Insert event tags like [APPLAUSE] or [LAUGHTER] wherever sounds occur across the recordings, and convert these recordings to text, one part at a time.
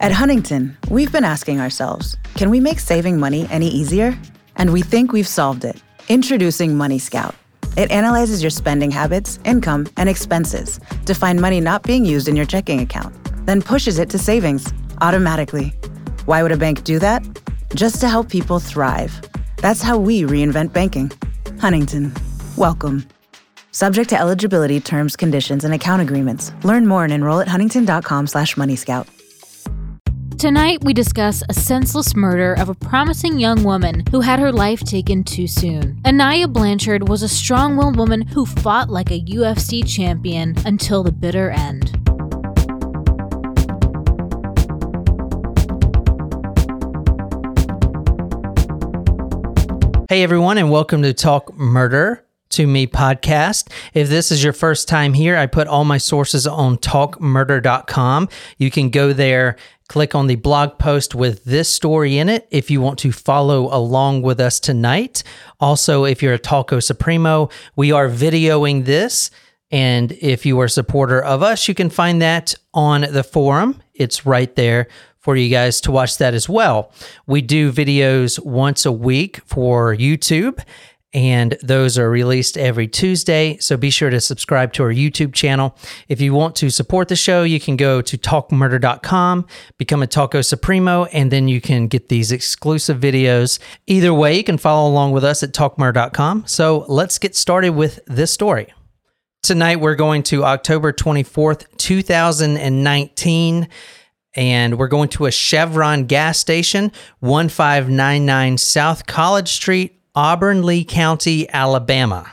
At Huntington, we've been asking ourselves can we make saving money any easier? And we think we've solved it. Introducing Money Scout. It analyzes your spending habits, income, and expenses to find money not being used in your checking account, then pushes it to savings automatically. Why would a bank do that? Just to help people thrive. That's how we reinvent banking. Huntington, welcome. Subject to eligibility, terms, conditions, and account agreements. Learn more and enroll at huntington.com slash moneyscout. Tonight, we discuss a senseless murder of a promising young woman who had her life taken too soon. Aniah Blanchard was a strong willed woman who fought like a UFC champion until the bitter end. Hey, everyone, and welcome to Talk Murder to Me podcast. If this is your first time here, I put all my sources on talkmurder.com. You can go there, click on the blog post with this story in it if you want to follow along with us tonight. Also, if you're a Talco Supremo, we are videoing this. And if you are a supporter of us, you can find that on the forum. It's right there for you guys to watch that as well. We do videos once a week for YouTube, and those are released every Tuesday. So be sure to subscribe to our YouTube channel. If you want to support the show, you can go to talkmurder.com, become a Talco Supremo, and then you can get these exclusive videos. Either way, you can follow along with us at talkmurder.com. So let's get started with this story. Tonight, we're going to October 24th, 2019 and we're going to a Chevron gas station, 1599 South College Street, Auburn Lee County, Alabama.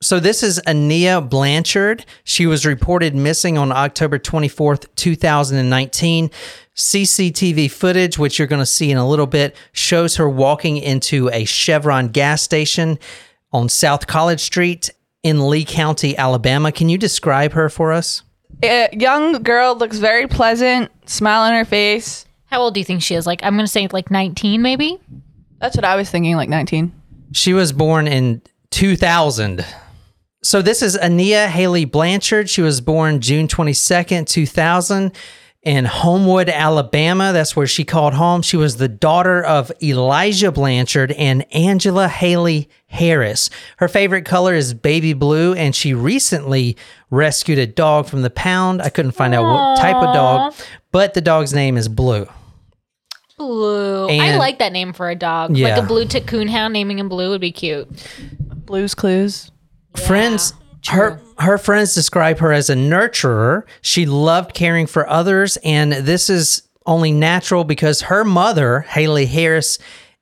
So this is Aniah Blanchard. She was reported missing on October 24th, 2019. CCTV footage, which you're going to see in a little bit, shows her walking into a Chevron gas station on South College Street in Lee County, Alabama. Can you describe her for us? A young girl looks very pleasant, smile on her face. How old do you think she is? Like, I'm going to say like 19, maybe? That's what I was thinking, like 19. She was born in 2000. So this is Aniah Haley Blanchard. She was born June 22nd, 2000 in Homewood, Alabama. That's where she called home. She was the daughter of Elijah Blanchard and Angela Haley Harris. Her favorite color is baby blue, and she recently rescued a dog from the pound. I couldn't find out what type of dog, but the dog's name is Blue. Blue. I like that name for a dog. Yeah. Like a blue tick coonhound, naming him Blue would be cute. Blues Clues. friends her her friends describe her as a nurturer. She loved caring for others and this is only natural because her mother, Haley Harris,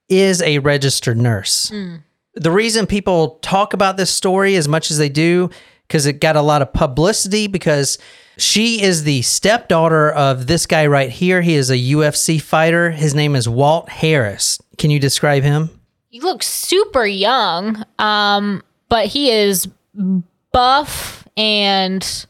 is a registered nurse. Hmm. The reason people talk about this story as much as they do cuz it got a lot of publicity because she is the stepdaughter of this guy right here. He is a UFC fighter. His name is Walt Harris. Can you describe him? He looks super young, um, but he is buff and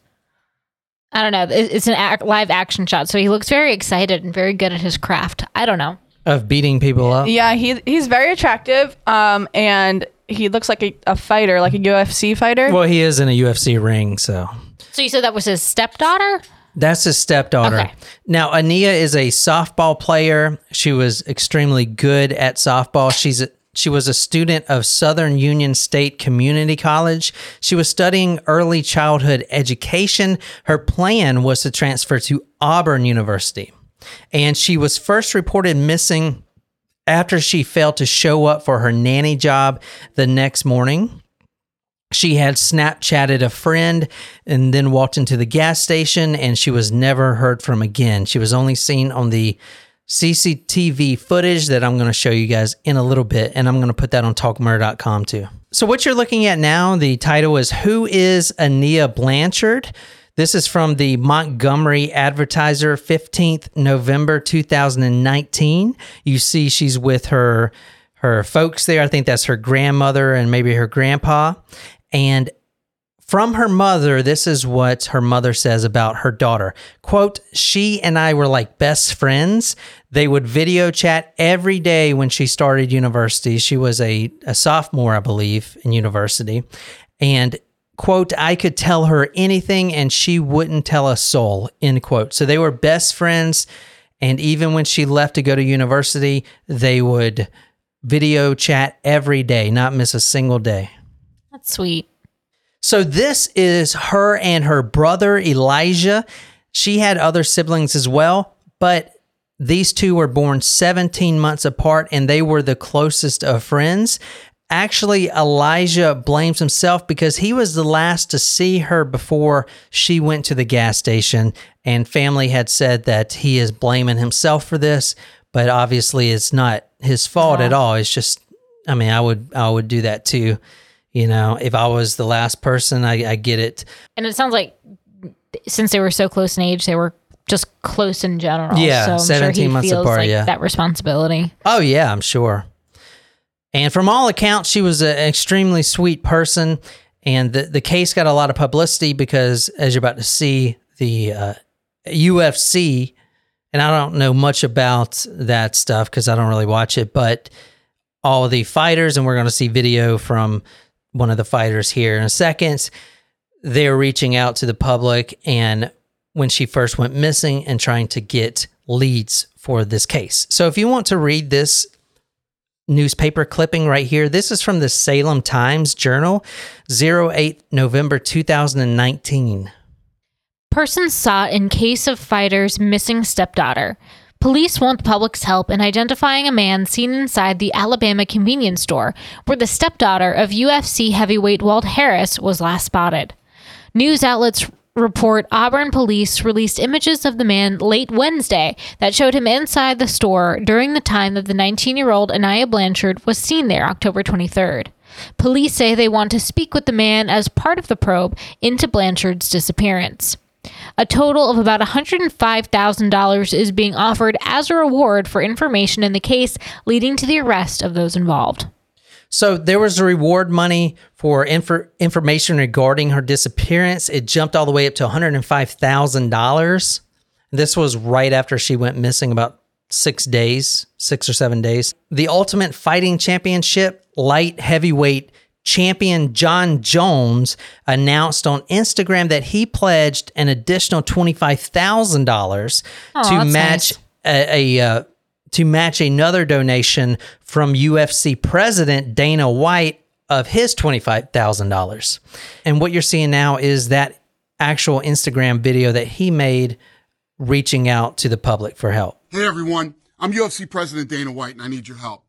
I don't know. It's an act, live action shot, so he looks very excited and very good at his craft. I don't know. Of beating people up? Yeah, he he's very attractive. Um, and he looks like a, a fighter, like a UFC fighter. Well, he is in a UFC ring, so So you said that was his stepdaughter? That's his stepdaughter. Okay. Now, Aniah is a softball player. She was extremely good at softball. She's a, she was a student of Southern Union State Community College. She was studying early childhood education. Her plan was to transfer to Auburn University. And she was first reported missing after she failed to show up for her nanny job the next morning. She had Snapchatted a friend and then walked into the gas station, and she was never heard from again. She was only seen on the CCTV footage that I'm going to show you guys in a little bit, and I'm going to put that on talkmurder.com too. So, what you're looking at now, the title is Who is Aniah Blanchard? This is from the Montgomery Advertiser, 15th November 2019. You see, she's with her her folks there. I think that's her grandmother and maybe her grandpa. And from her mother, this is what her mother says about her daughter. Quote, she and I were like best friends. They would video chat every day when she started university. She was a, a sophomore, I believe, in university. And quote, I could tell her anything and she wouldn't tell a soul, end quote. So they were best friends And even when she left to go to university, they would video chat every day, not miss a single day. That's sweet. So this is her and her brother Elijah. She had other siblings as well, but these two were born 17 months apart and they were the closest of friends. Actually, Elijah blames himself because he was the last to see her before she went to the gas station, and family had said that he is blaming himself for this, but obviously it's not his fault at all. It's just, I mean, I would I would do that too. You know, if I was the last person, I, I get it. And it sounds like since they were so close in age, they were just close in general. Yeah, so I'm 17 sure months feels apart, like yeah. that responsibility. Oh yeah, I'm sure. And from all accounts, she was an extremely sweet person, and the the case got a lot of publicity because, as you're about to see, the uh, UFC, and I don't know much about that stuff because I don't really watch it, but all the fighters, and we're going to see video from one of the fighters here in a second. They're reaching out to the public, and when she first went missing, and trying to get leads for this case. So, if you want to read this newspaper clipping right here. This is from the Selma Times Journal, 08 November 2019. Person sought in case of fighter's missing stepdaughter. Police want the public's help in identifying a man seen inside the Alabama convenience store where the stepdaughter of UFC heavyweight Walt Harris was last spotted. News outlets report Auburn police released images of the man late Wednesday that showed him inside the store during the time that the 19 year old Aniah Blanchard was seen there October 23rd. Police say they want to speak with the man as part of the probe into Blanchard's disappearance. A total of about $105,000 is being offered as a reward for information in the case, leading to the arrest of those involved. So there was a reward money for infor- information regarding her disappearance. It jumped all the way up to $105,000. This was right after she went missing about six days, six or seven days. The Ultimate Fighting Championship light heavyweight champion Jon Jones announced on Instagram that he pledged an additional $25,000 to match nice. a, a uh, to match another donation from UFC president Dana White of his $25,000. And what you're seeing now is that actual Instagram video that he made reaching out to the public for help. Hey everyone, I'm UFC President Dana White and I need your help.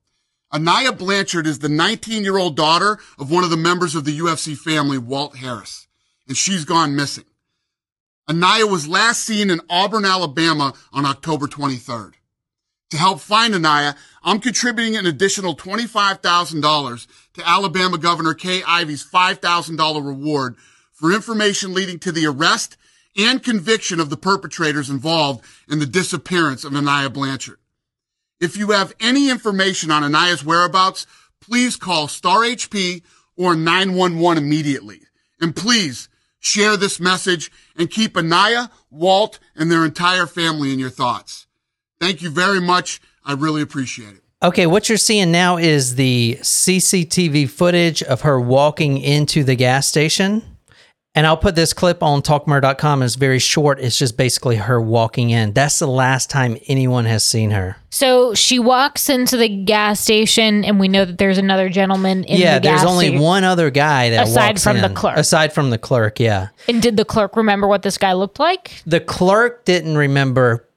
Aniah Blanchard is the 19 year old daughter of one of the members of the UFC family, Walt Harris, and she's gone missing. Aniah was last seen in Auburn, Alabama on October 23rd. To help find Aniah, I'm contributing an additional $25,000 to Alabama Governor Kay Ivey's $5,000 reward for information leading to the arrest and conviction of the perpetrators involved in the disappearance of Aniah Blanchard. If you have any information on Aniah's whereabouts, please call Star HP or 911 immediately. And please share this message and keep Aniah, Walt, and their entire family in your thoughts. Thank you very much. I really appreciate it. Okay, what you're seeing now is the CCTV footage of her walking into the gas station. And I'll put this clip on talkmurder.com. It's very short. It's just basically her walking in. That's the last time anyone has seen her. So she walks into the gas station, and we know that there's another gentleman in yeah, the gas there's only station. one other guy that Aside walks from the clerk. Aside from the clerk, yeah. And did the clerk remember what this guy looked like? The clerk didn't remember.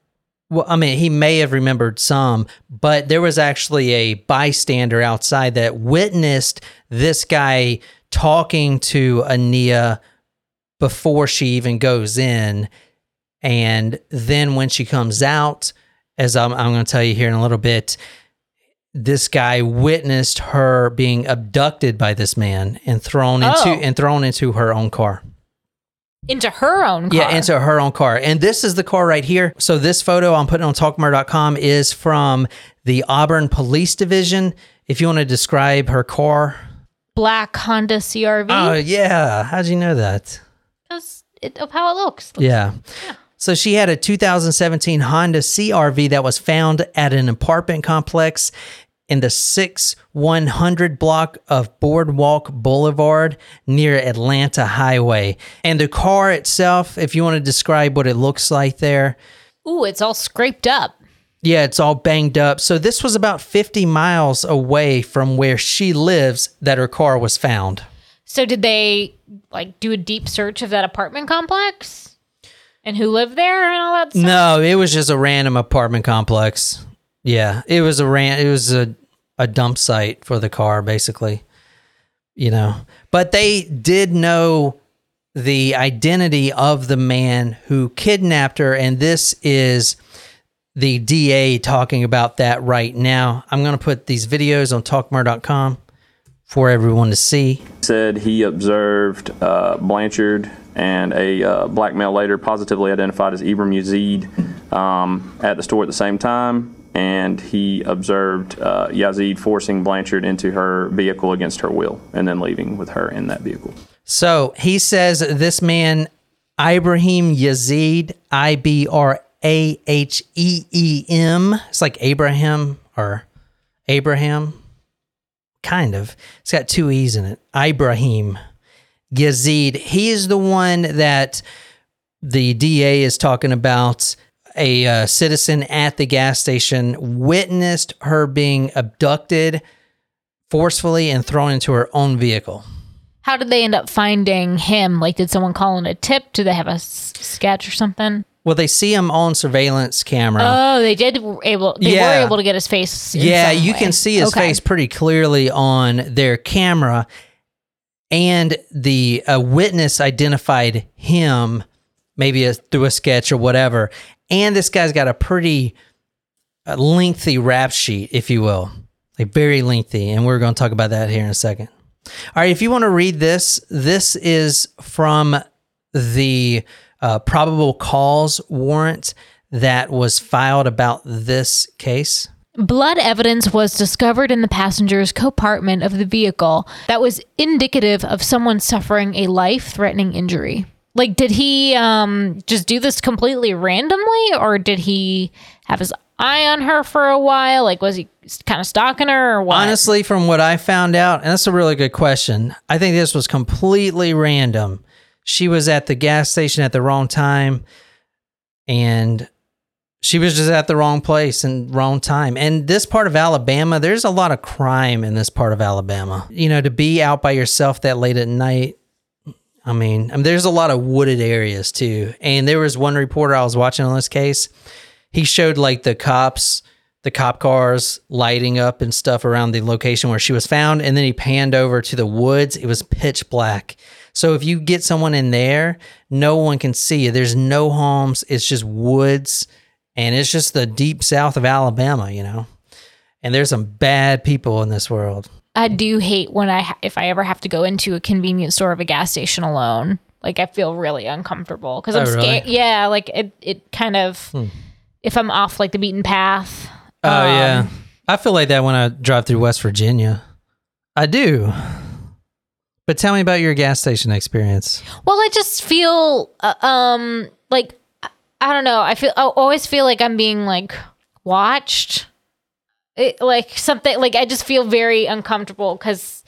Well, I mean, he may have remembered some, but there was actually a bystander outside that witnessed this guy talking to Aniah before she even goes in. And then when she comes out, as I'm, I'm going to tell you here in a little bit, this guy witnessed her being abducted by this man and thrown into Oh. and thrown into her own car. Into her own car. Yeah, into her own car. And this is the car right here. So this photo I'm putting on talkmurder.com is from the Auburn Police Division. If you want to describe her car. black Honda CRV. Oh, yeah. How'd you know that? It, of how it looks. Yeah. Yeah. So she had a 2017 Honda CRV that was found at an apartment complex in the 6100 block of Boardwalk Boulevard near Atlanta Highway. And the car itself, if you want to describe what it looks like there, Ooh, it's all scraped up. Yeah, it's all banged up. So this was about 50 miles away from where she lives that her car was found. So did they like do a deep search of that apartment complex and who lived there and all that stuff? No, it was just a random apartment complex. Yeah, it was a ran it was a a dump site for the car basically. You know. But they did know the identity of the man who kidnapped her and this is the DA talking about that right now. I'm going to put these videos on talkmurder.com for everyone to see. Said he observed uh, Blanchard and a uh, black male later positively identified as Ibraheem Yazeed um, at the store at the same time. And he observed uh, Yazeed forcing Blanchard into her vehicle against her will and then leaving with her in that vehicle. So he says this man, Ibraheem Yazeed, I B R A H E E M, it's like Abraham or Abraham, kind of. It's got two E's in it. Ibraheem Yazeed. He is the one that the DA is talking about. A uh, citizen at the gas station witnessed her being abducted forcefully and thrown into her own vehicle. How did they end up finding him? Like, did someone call in a tip? Do they have a s- sketch or something? Well, they see him on surveillance camera. Oh, they did able. They Yeah. were able to get his face. yeah, you way. can see his Okay. face pretty clearly on their camera, and the uh, witness identified him, maybe a, through a sketch or whatever. And this guy's got a pretty uh, lengthy rap sheet, if you will, like very lengthy, and we're going to talk about that here in a second. All right, if you want to read this, this is from the uh, probable cause warrant that was filed about this case. Blood evidence was discovered in the passenger's compartment of the vehicle that was indicative of someone suffering a life-threatening injury. Like, did he um, just do this completely randomly, or did he have his eye on her for a while? Like, was he kind of stalking her, or what? Honestly, from what I found out, and that's a really good question, I think this was completely random. She was at the gas station at the wrong time, and she was just at the wrong place and wrong time. And this part of Alabama, there's a lot of crime in this part of Alabama. You know, to be out by yourself that late at night. I mean, I mean, there's a lot of wooded areas too. And there was one reporter I was watching on this case. He showed like the cops, the cop cars lighting up and stuff around the location where she was found. And then he panned over to the woods. It was pitch black. So if you get someone in there, no one can see you. There's no homes. It's just woods. And it's just the deep south of Alabama, you know? And there's some bad people in this world. I do hate when I ha- if I ever have to go into a convenience store of a gas station alone. Like I feel really uncomfortable because I'm Oh, really? scared. Yeah, like it it kind of if I'm off like the beaten path. Oh um, yeah, I feel like that when I drive through West Virginia. I do. But tell me about your gas station experience. Well, I just feel uh, um like I- I don't know. I feel I always feel like I'm being like watched. It, like something like I just feel very uncomfortable because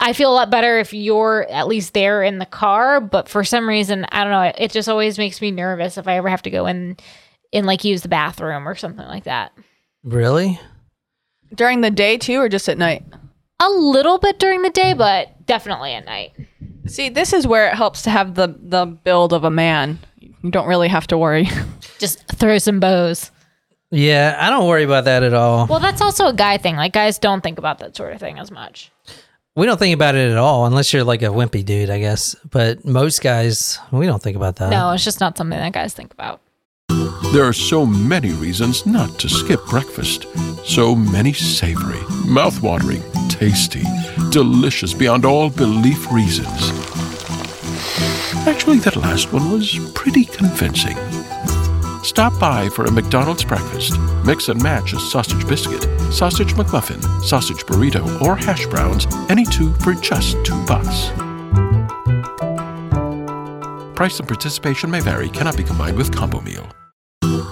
I feel a lot better if you're at least there in the car. But for some reason, I don't know. It, it just always makes me nervous if I ever have to go in and like use the bathroom or something like that. Really? During the day too, or just at night? A little bit during the day, but definitely at night. See, this is where it helps to have the the build of a man. You don't really have to worry. [LAUGHS] Just throw some bows. Yeah, I don't worry about that at all. Well, that's also a guy thing. Like guys don't think about that sort of thing as much. We don't think about it at all unless you're like a wimpy dude, I guess. But most guys, we don't think about that. No, it's just not something that guys think about. There are so many reasons not to skip breakfast. So many savory, mouth-watering, tasty, delicious beyond all belief reasons. Actually, that last one was pretty convincing. Stop by for a McDonald's breakfast. Mix and match a sausage biscuit, sausage McMuffin, sausage burrito, or hash browns, any two for just two bucks. Price and participation may vary, cannot be combined with combo meal.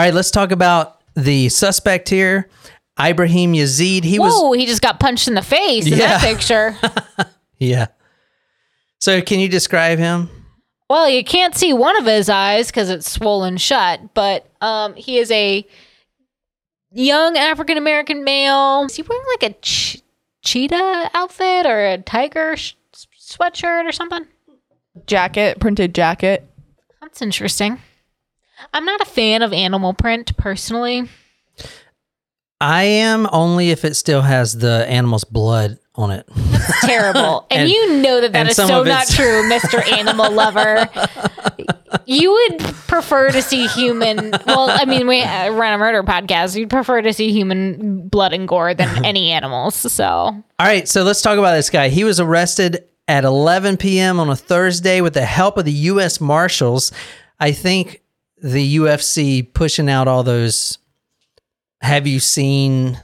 All right, let's talk about the suspect here, Ibraheem Yazeed. He Whoa, was he just got punched in the face in Yeah. that picture. [LAUGHS] yeah. So can you describe him? well, you can't see one of his eyes because it's swollen shut, but um, he is a young African American male. Is he wearing like a ch- cheetah outfit or a tiger sh- sweatshirt or something? Jacket, printed jacket. That's interesting. I'm not a fan of animal print personally. I am only if it still has the animal's blood on it. It's [LAUGHS] terrible. and, And- you know that that is so not true, [LAUGHS] Mr. Animal Lover. You would prefer to see human. Well, I mean, we uh, run a murder podcast. You'd prefer to see human blood and gore than [LAUGHS] any animals. So All right, so let's talk about this guy. He was arrested at 11 p.m. on a Thursday with the help of the U.S. Marshals. I think the UFC pushing out all those have you seen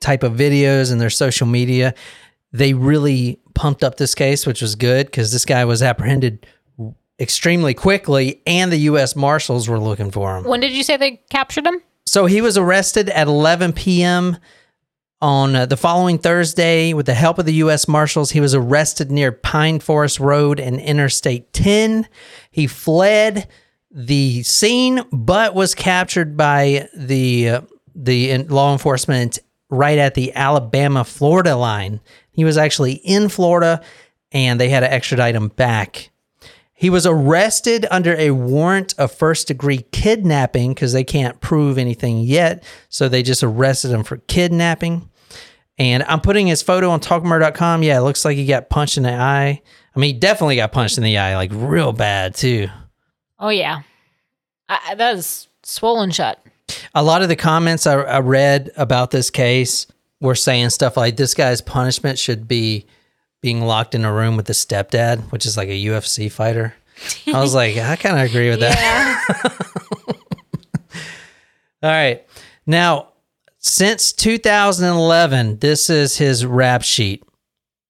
type of videos in their social media. They really pumped up this case, which was good because this guy was apprehended extremely quickly and the U.S. Marshals were looking for him. when did you say they captured him? So he was arrested at 11 p.m. on uh, the following Thursday with the help of the U.S. Marshals. He was arrested near Pine Forest Road and Interstate 10. He fled the scene, but was captured by the uh, the law enforcement right at the Alabama Florida line. He was actually in Florida, and they had to extradite him back. He was arrested under a warrant of first degree kidnapping because they can't prove anything yet. So they just arrested him for kidnapping. And I'm putting his photo on talkmurder.com. Yeah, it looks like he got punched in the eye. I mean, he definitely got punched in the eye, like real bad, too. Oh yeah, I, that is swollen shut. A lot of the comments I, I read about this case were saying stuff like this guy's punishment should be being locked in a room with the stepdad, which is like a UFC fighter. I was like, I kind of agree with that. [LAUGHS] All right. Now, since 2011, this is his rap sheet.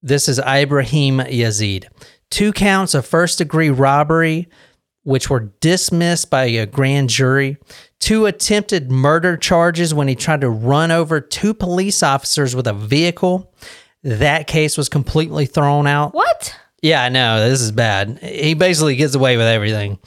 This is Ibraheem Yazeed. Two counts of first degree robbery, which were dismissed by a grand jury. Two attempted murder charges when he tried to run over two police officers with a vehicle. That case was completely thrown out. What? Yeah, I know. This is bad. He basically gets away with everything.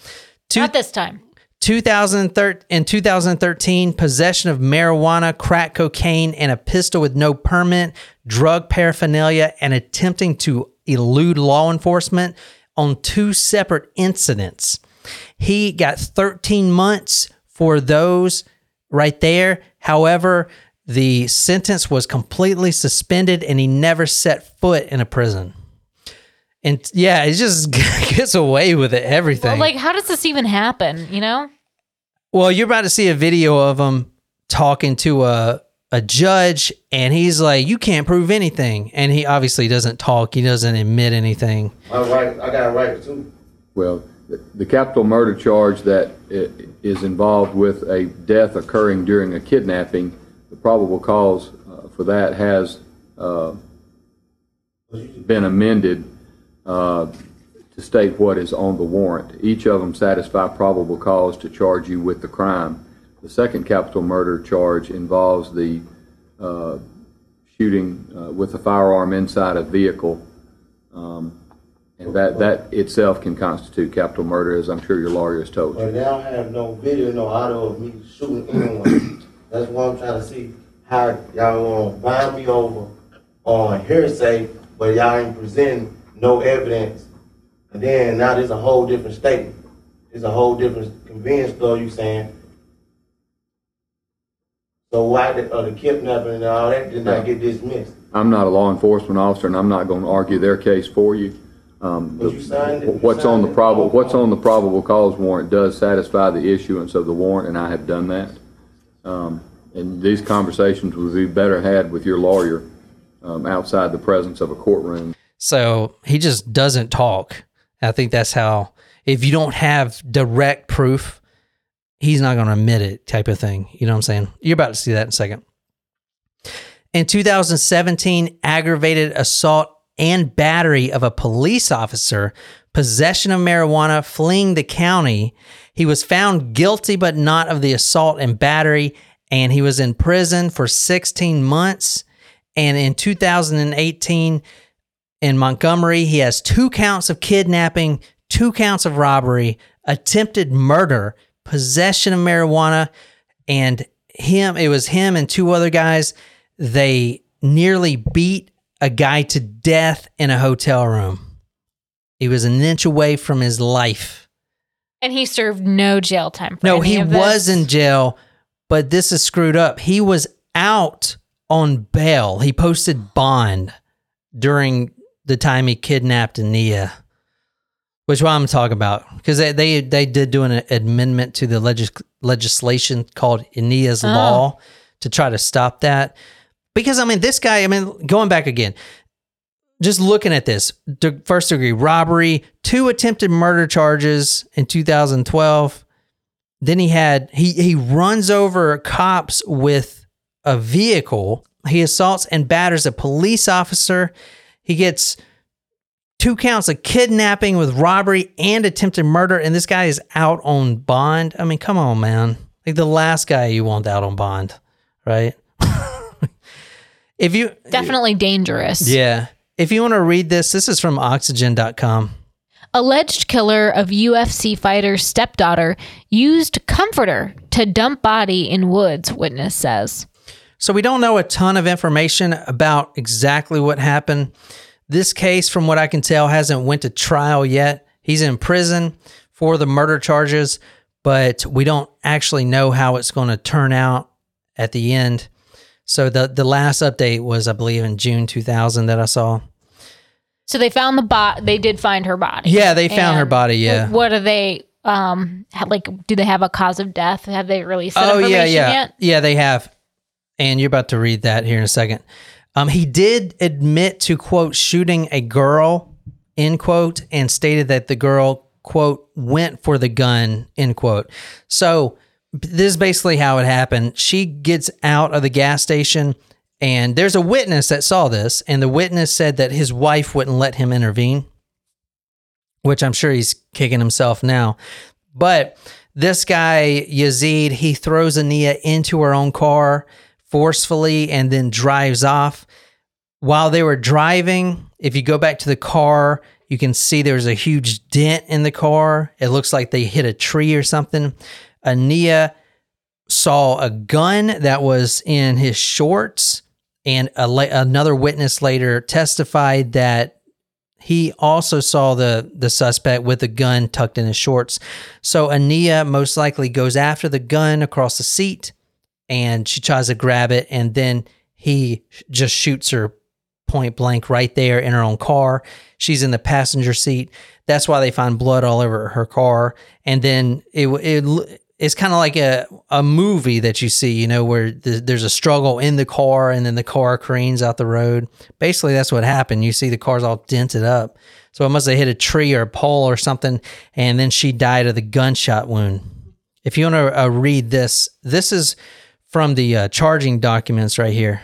Two, Not this time. 2013 in 2013 possession of marijuana crack cocaine and a pistol with no permit drug paraphernalia and attempting to elude law enforcement on two separate incidents he got 13 months for those right there however the sentence was completely suspended and he never set foot in a prison and yeah he just [LAUGHS] gets away with it everything Well, like, how does this even happen? You know? well, you're about to see a video of him talking to a a judge, and he's like, "You can't prove anything," and he obviously doesn't talk. He doesn't admit anything. My right, I got a right too. Well, the- the capital murder charge that is involved with a death occurring during a kidnapping, the probable cause uh, for that has uh, been amended uh, to state what is on the warrant. Each of them satisfy probable cause to charge you with the crime. The second capital murder charge involves the uh, shooting uh, with a firearm inside a vehicle. Um, and that, that itself can constitute capital murder, as I'm sure your lawyer has told you. But they don't have no video, no audio of me shooting anyone. That's what I'm trying to see. How y'all gonna bind me over on hearsay, but y'all ain't presenting no evidence. And then now there's a whole different statement. There's a whole different convenience store you saying. So why the, uh, the kidnapping and all that did not get dismissed? I'm not a law enforcement officer, and I'm not going to argue their case for you. Um, But you signed it- you What's on the signed it. probable, what's on the probable cause warrant does satisfy the issuance of the warrant, and I have done that. Um, And these conversations would be better had with your lawyer um, outside the presence of a courtroom. So he just doesn't talk. I think that's how. If you don't have direct proof he's not going to admit it type of thing. You know what I'm saying? You're about to see that in a second. In 2017, aggravated assault and battery of a police officer, possession of marijuana, fleeing the county. He was found guilty, but not of the assault and battery, and he was in prison for 16 months. And in 2018, in Montgomery, he has two counts of kidnapping, two counts of robbery, attempted murder, possession of marijuana, and him. It was him and two other guys. They nearly beat a guy to death in a hotel room. He was an inch away from his life. And he served no jail time. For No, he was in jail, but this is screwed up. He was out on bail. He posted bond during the time he kidnapped Aniah, which what I'm talking about because they, they they did do an amendment to the legis- legislation called Aniah's Oh. law to try to stop that. Because I mean, this guy. I mean, going back again, just looking at this first degree robbery, two attempted murder charges in 2012. Then he had he he runs over cops with a vehicle. He assaults and batters a police officer. He gets two counts of kidnapping with robbery and attempted murder and this guy is out on bond. I mean, come on, man. Like the last guy you want out on bond, right? [LAUGHS] if you Definitely dangerous. yeah. If you want to read this, this is from oxygen.com. Alleged killer of UFC fighter's stepdaughter used comforter to dump body in woods, witness says. So we don't know a ton of information about exactly what happened. This case, from what I can tell, hasn't went to trial yet. He's in prison for the murder charges, but we don't actually know how it's going to turn out at the end. So the the last update was, I believe, in June 2000 that I saw. So they found the bot. They did find her body. Yeah, they found her body. Yeah. What are they? Um, like, do they have a cause of death? Have they released that oh information yeah, yeah, yet? yeah. They have, and you're about to read that here in a second. Um, he did admit to quote shooting a girl, end quote, and stated that the girl quote went for the gun, end quote. So this is basically how it happened. She gets out of the gas station. And there's a witness that saw this, and the witness said that his wife wouldn't let him intervene, which I'm sure he's kicking himself now. But this guy, Yazeed, he throws Aniah into her own car forcefully and then drives off. While they were driving, if you go back to the car, you can see there's a huge dent in the car. It looks like they hit a tree or something. Aniah saw a gun that was in his shorts, and la- another witness later testified that he also saw the the suspect with a gun tucked in his shorts. So Aniah most likely goes after the gun across the seat, and she tries to grab it, and then he just shoots her point blank right there in her own car. She's in the passenger seat. That's why they find blood all over her car. And then it it it's kind of like a a movie that you see, you know, where th- there's a struggle in the car and then the car careens out the road. Basically, that's what happened. You see the car's all dented up. So it must have hit a tree or a pole or something, and then she died of the gunshot wound. If you want to uh, read this, this is from the uh, charging documents right here.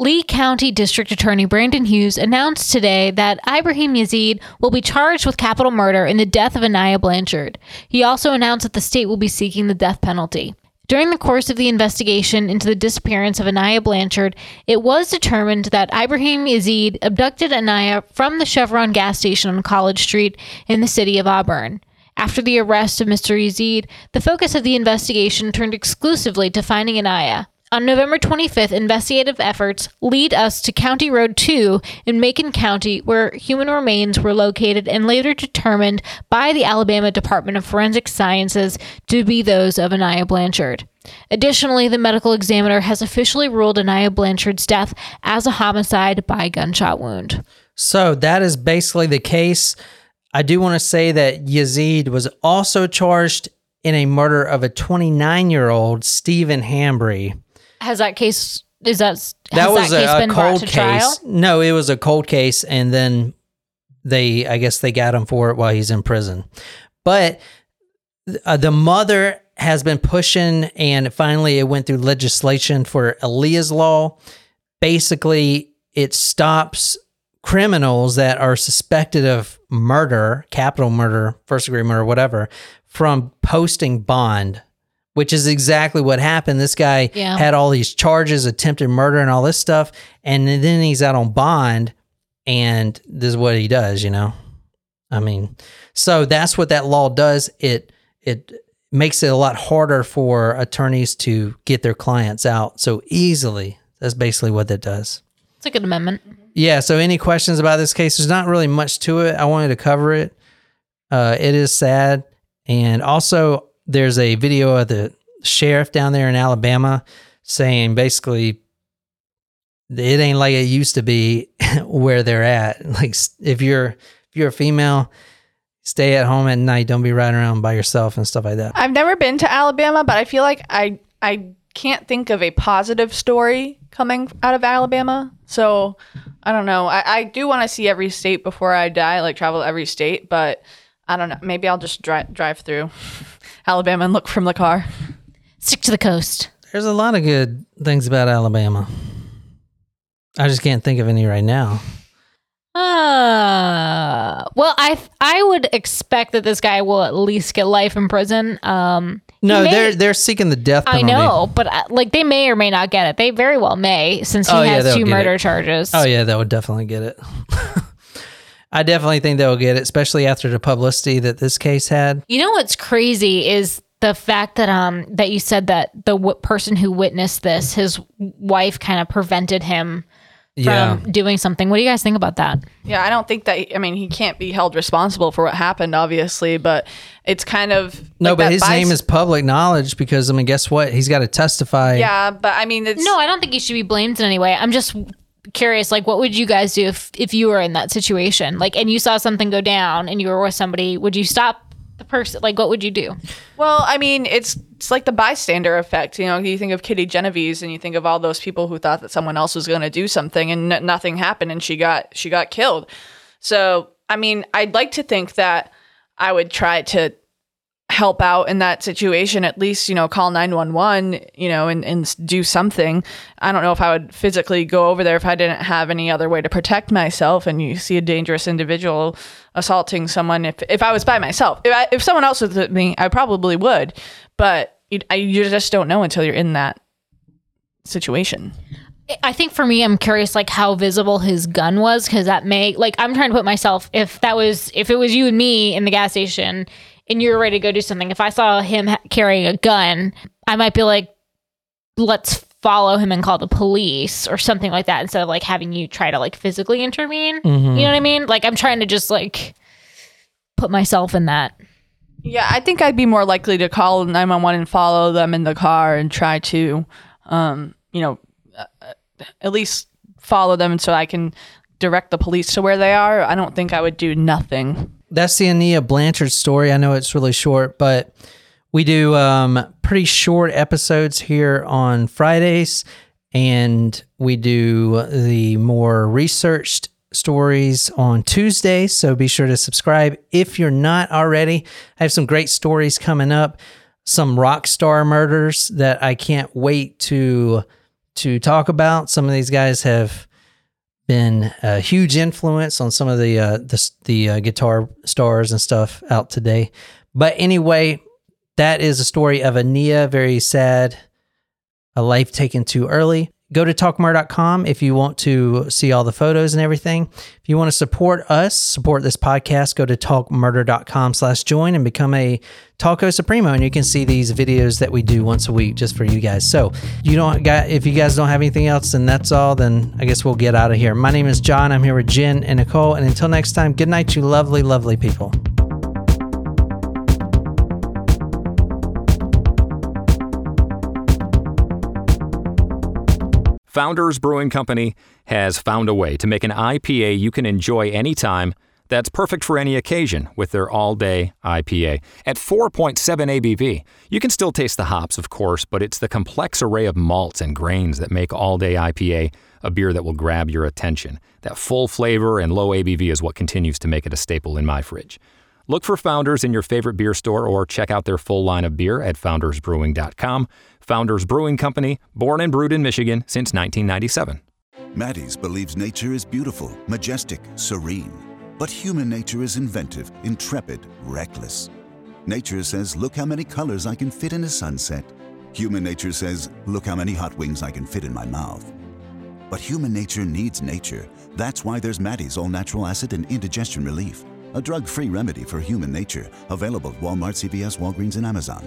Lee County District Attorney Brandon Hughes announced today that Ibraheem Yazeed will be charged with capital murder in the death of Aniah Blanchard. He also announced that the state will be seeking the death penalty. During the course of the investigation into the disappearance of Aniah Blanchard, it was determined that Ibraheem Yazeed abducted Aniah from the Chevron gas station on College Street in the city of Auburn. After the arrest of Mr. Yazeed, the focus of the investigation turned exclusively to finding Aniah. On November 25th, investigative efforts lead us to County Road 2 in Macon County, where human remains were located and later determined by the Alabama Department of Forensic Sciences to be those of Aniah Blanchard. Additionally, the medical examiner has officially ruled Aniah Blanchard's death as a homicide by gunshot wound. So that is basically the case. I do want to say that Yazeed was also charged in a murder of a 29 year old Stephen Hambry. Has that case is that has That was that a, a cold case. trial? No, it was a cold case, and then they, I guess, they got him for it while he's in prison. But uh, the mother has been pushing, and finally it went through legislation for Aniah's law. Basically, it stops criminals that are suspected of murder, capital murder, first degree murder, whatever, from posting bond, which is exactly what happened. This guy Yeah. had all these charges, attempted murder, and all this stuff, and then he's out on bond, and this is what he does, you know. I mean, so that's what that law does. It it makes it a lot harder for attorneys to get their clients out so easily. That's basically what that does. It's a good amendment. Yeah. So, any questions about this case? There's not really much to it. I wanted to cover it. Uh, it is sad, and also there's a video of the sheriff down there in Alabama saying basically it ain't like it used to be [LAUGHS] where they're at. [LAUGHS] Like if you're if you're a female, stay at home at night. Don't be riding around by yourself and stuff like that. I've never been to Alabama, but I feel like I I can't think of a positive story coming out of Alabama. So I don't know. I, I do want to see every state before I die, like travel every state, but I don't know. Maybe I'll just drive drive through [LAUGHS] Alabama and look from the car. Stick to the coast. There's a lot of good things about Alabama. I just can't think of any right now. Uh, well, I I would expect that this guy will at least get life in prison. Um, he No, may- they're they're seeking the death penalty. I know, but uh, like they may or may not get it. They very well may, since he Oh, has they'll two murder it. charges. Oh yeah, that would definitely get it. [LAUGHS] I definitely think they'll get it, especially after the publicity that this case had. You know what's crazy is the fact that um that you said that the w- person who witnessed this, his wife, kind of prevented him from doing something. What do you guys think about that? Yeah, I don't think that. I mean, he can't be held responsible for what happened, obviously, but it's kind of No, like but that his bis- name is public knowledge because I mean, guess what? He's got to testify. Yeah, but I mean, it's No, I don't think he should be blamed in any way. I'm just curious, like, what would you guys do if if you were in that situation, like, and you saw something go down and you were with somebody? Would you stop the person? Like, what would you do? Well, I mean, it's it's like the bystander effect. You know, you think of Kitty Genovese, and you think of all those people who thought that someone else was going to do something, and n- nothing happened, and she got she got killed. So, I mean, I'd like to think that I would try to help out in that situation at least you know call 911 you know and, and do something. I don't know if i would physically go over there if i didn't have any other way to protect myself and you see a dangerous individual assaulting someone. If, if i was by myself if, I, if someone else was with me i probably would but you, I, you just don't know until you're in that situation. I think for me, I'm curious, like how visible his gun was, because that may, like, I'm trying to put myself, if that was, if it was you and me in the gas station, and you're ready to go do something, if I saw him ha- carrying a gun, I might be like, let's follow him and call the police or something like that, instead of like having you try to like physically intervene. Mhm. You know what I mean? Like, I'm trying to just like put myself in that. Yeah, I think I'd be more likely to call 911 and follow them in the car and try to, um, you know, uh, uh, at least follow them so I can direct the police to where they are. I don't think I would do nothing. That's the Aniah Blanchard story. I know it's really short, but we do um, pretty short episodes here on Fridays, and we do the more researched stories on Tuesdays. So be sure to subscribe if you're not already. I have some great stories coming up, some rock star murders that I can't wait to to talk about. Some of these guys have been a huge influence on some of the uh, the, the uh, guitar stars and stuff out today. But anyway, that is a story of Aniah, very sad, a life taken too early. Go to talkmur.com if you want to see all the photos and everything. If you want to support us, support this podcast, go to talkmurder.com slash join and become a Talko Supremo. And you can see these videos that we do once a week just for you guys. So you don't got if you guys don't have anything else, then that's all. Then I guess we'll get out of here. My name is John. I'm here with Jen and Nicole. And until next time, good night, you lovely, lovely people. Founders Brewing Company has found a way to make an IPA you can enjoy anytime that's perfect for any occasion with their all day IPA. At 4.7 ABV, you can still taste the hops, of course, but it's the complex array of malts and grains that make all day IPA a beer that will grab your attention. That full flavor and low ABV is what continues to make it a staple in my fridge. Look for Founders in your favorite beer store or check out their full line of beer at foundersbrewing.com. Founders Brewing Company, born and brewed in Michigan since 1997. Maddie's believes nature is beautiful, majestic, serene. But human nature is inventive, intrepid, reckless. Nature says, look how many colors I can fit in a sunset. Human nature says, look how many hot wings I can fit in my mouth. But human nature needs nature. That's why there's Maddie's All Natural Acid and Indigestion Relief, a drug free remedy for human nature, available at Walmart, CVS, Walgreens, and Amazon.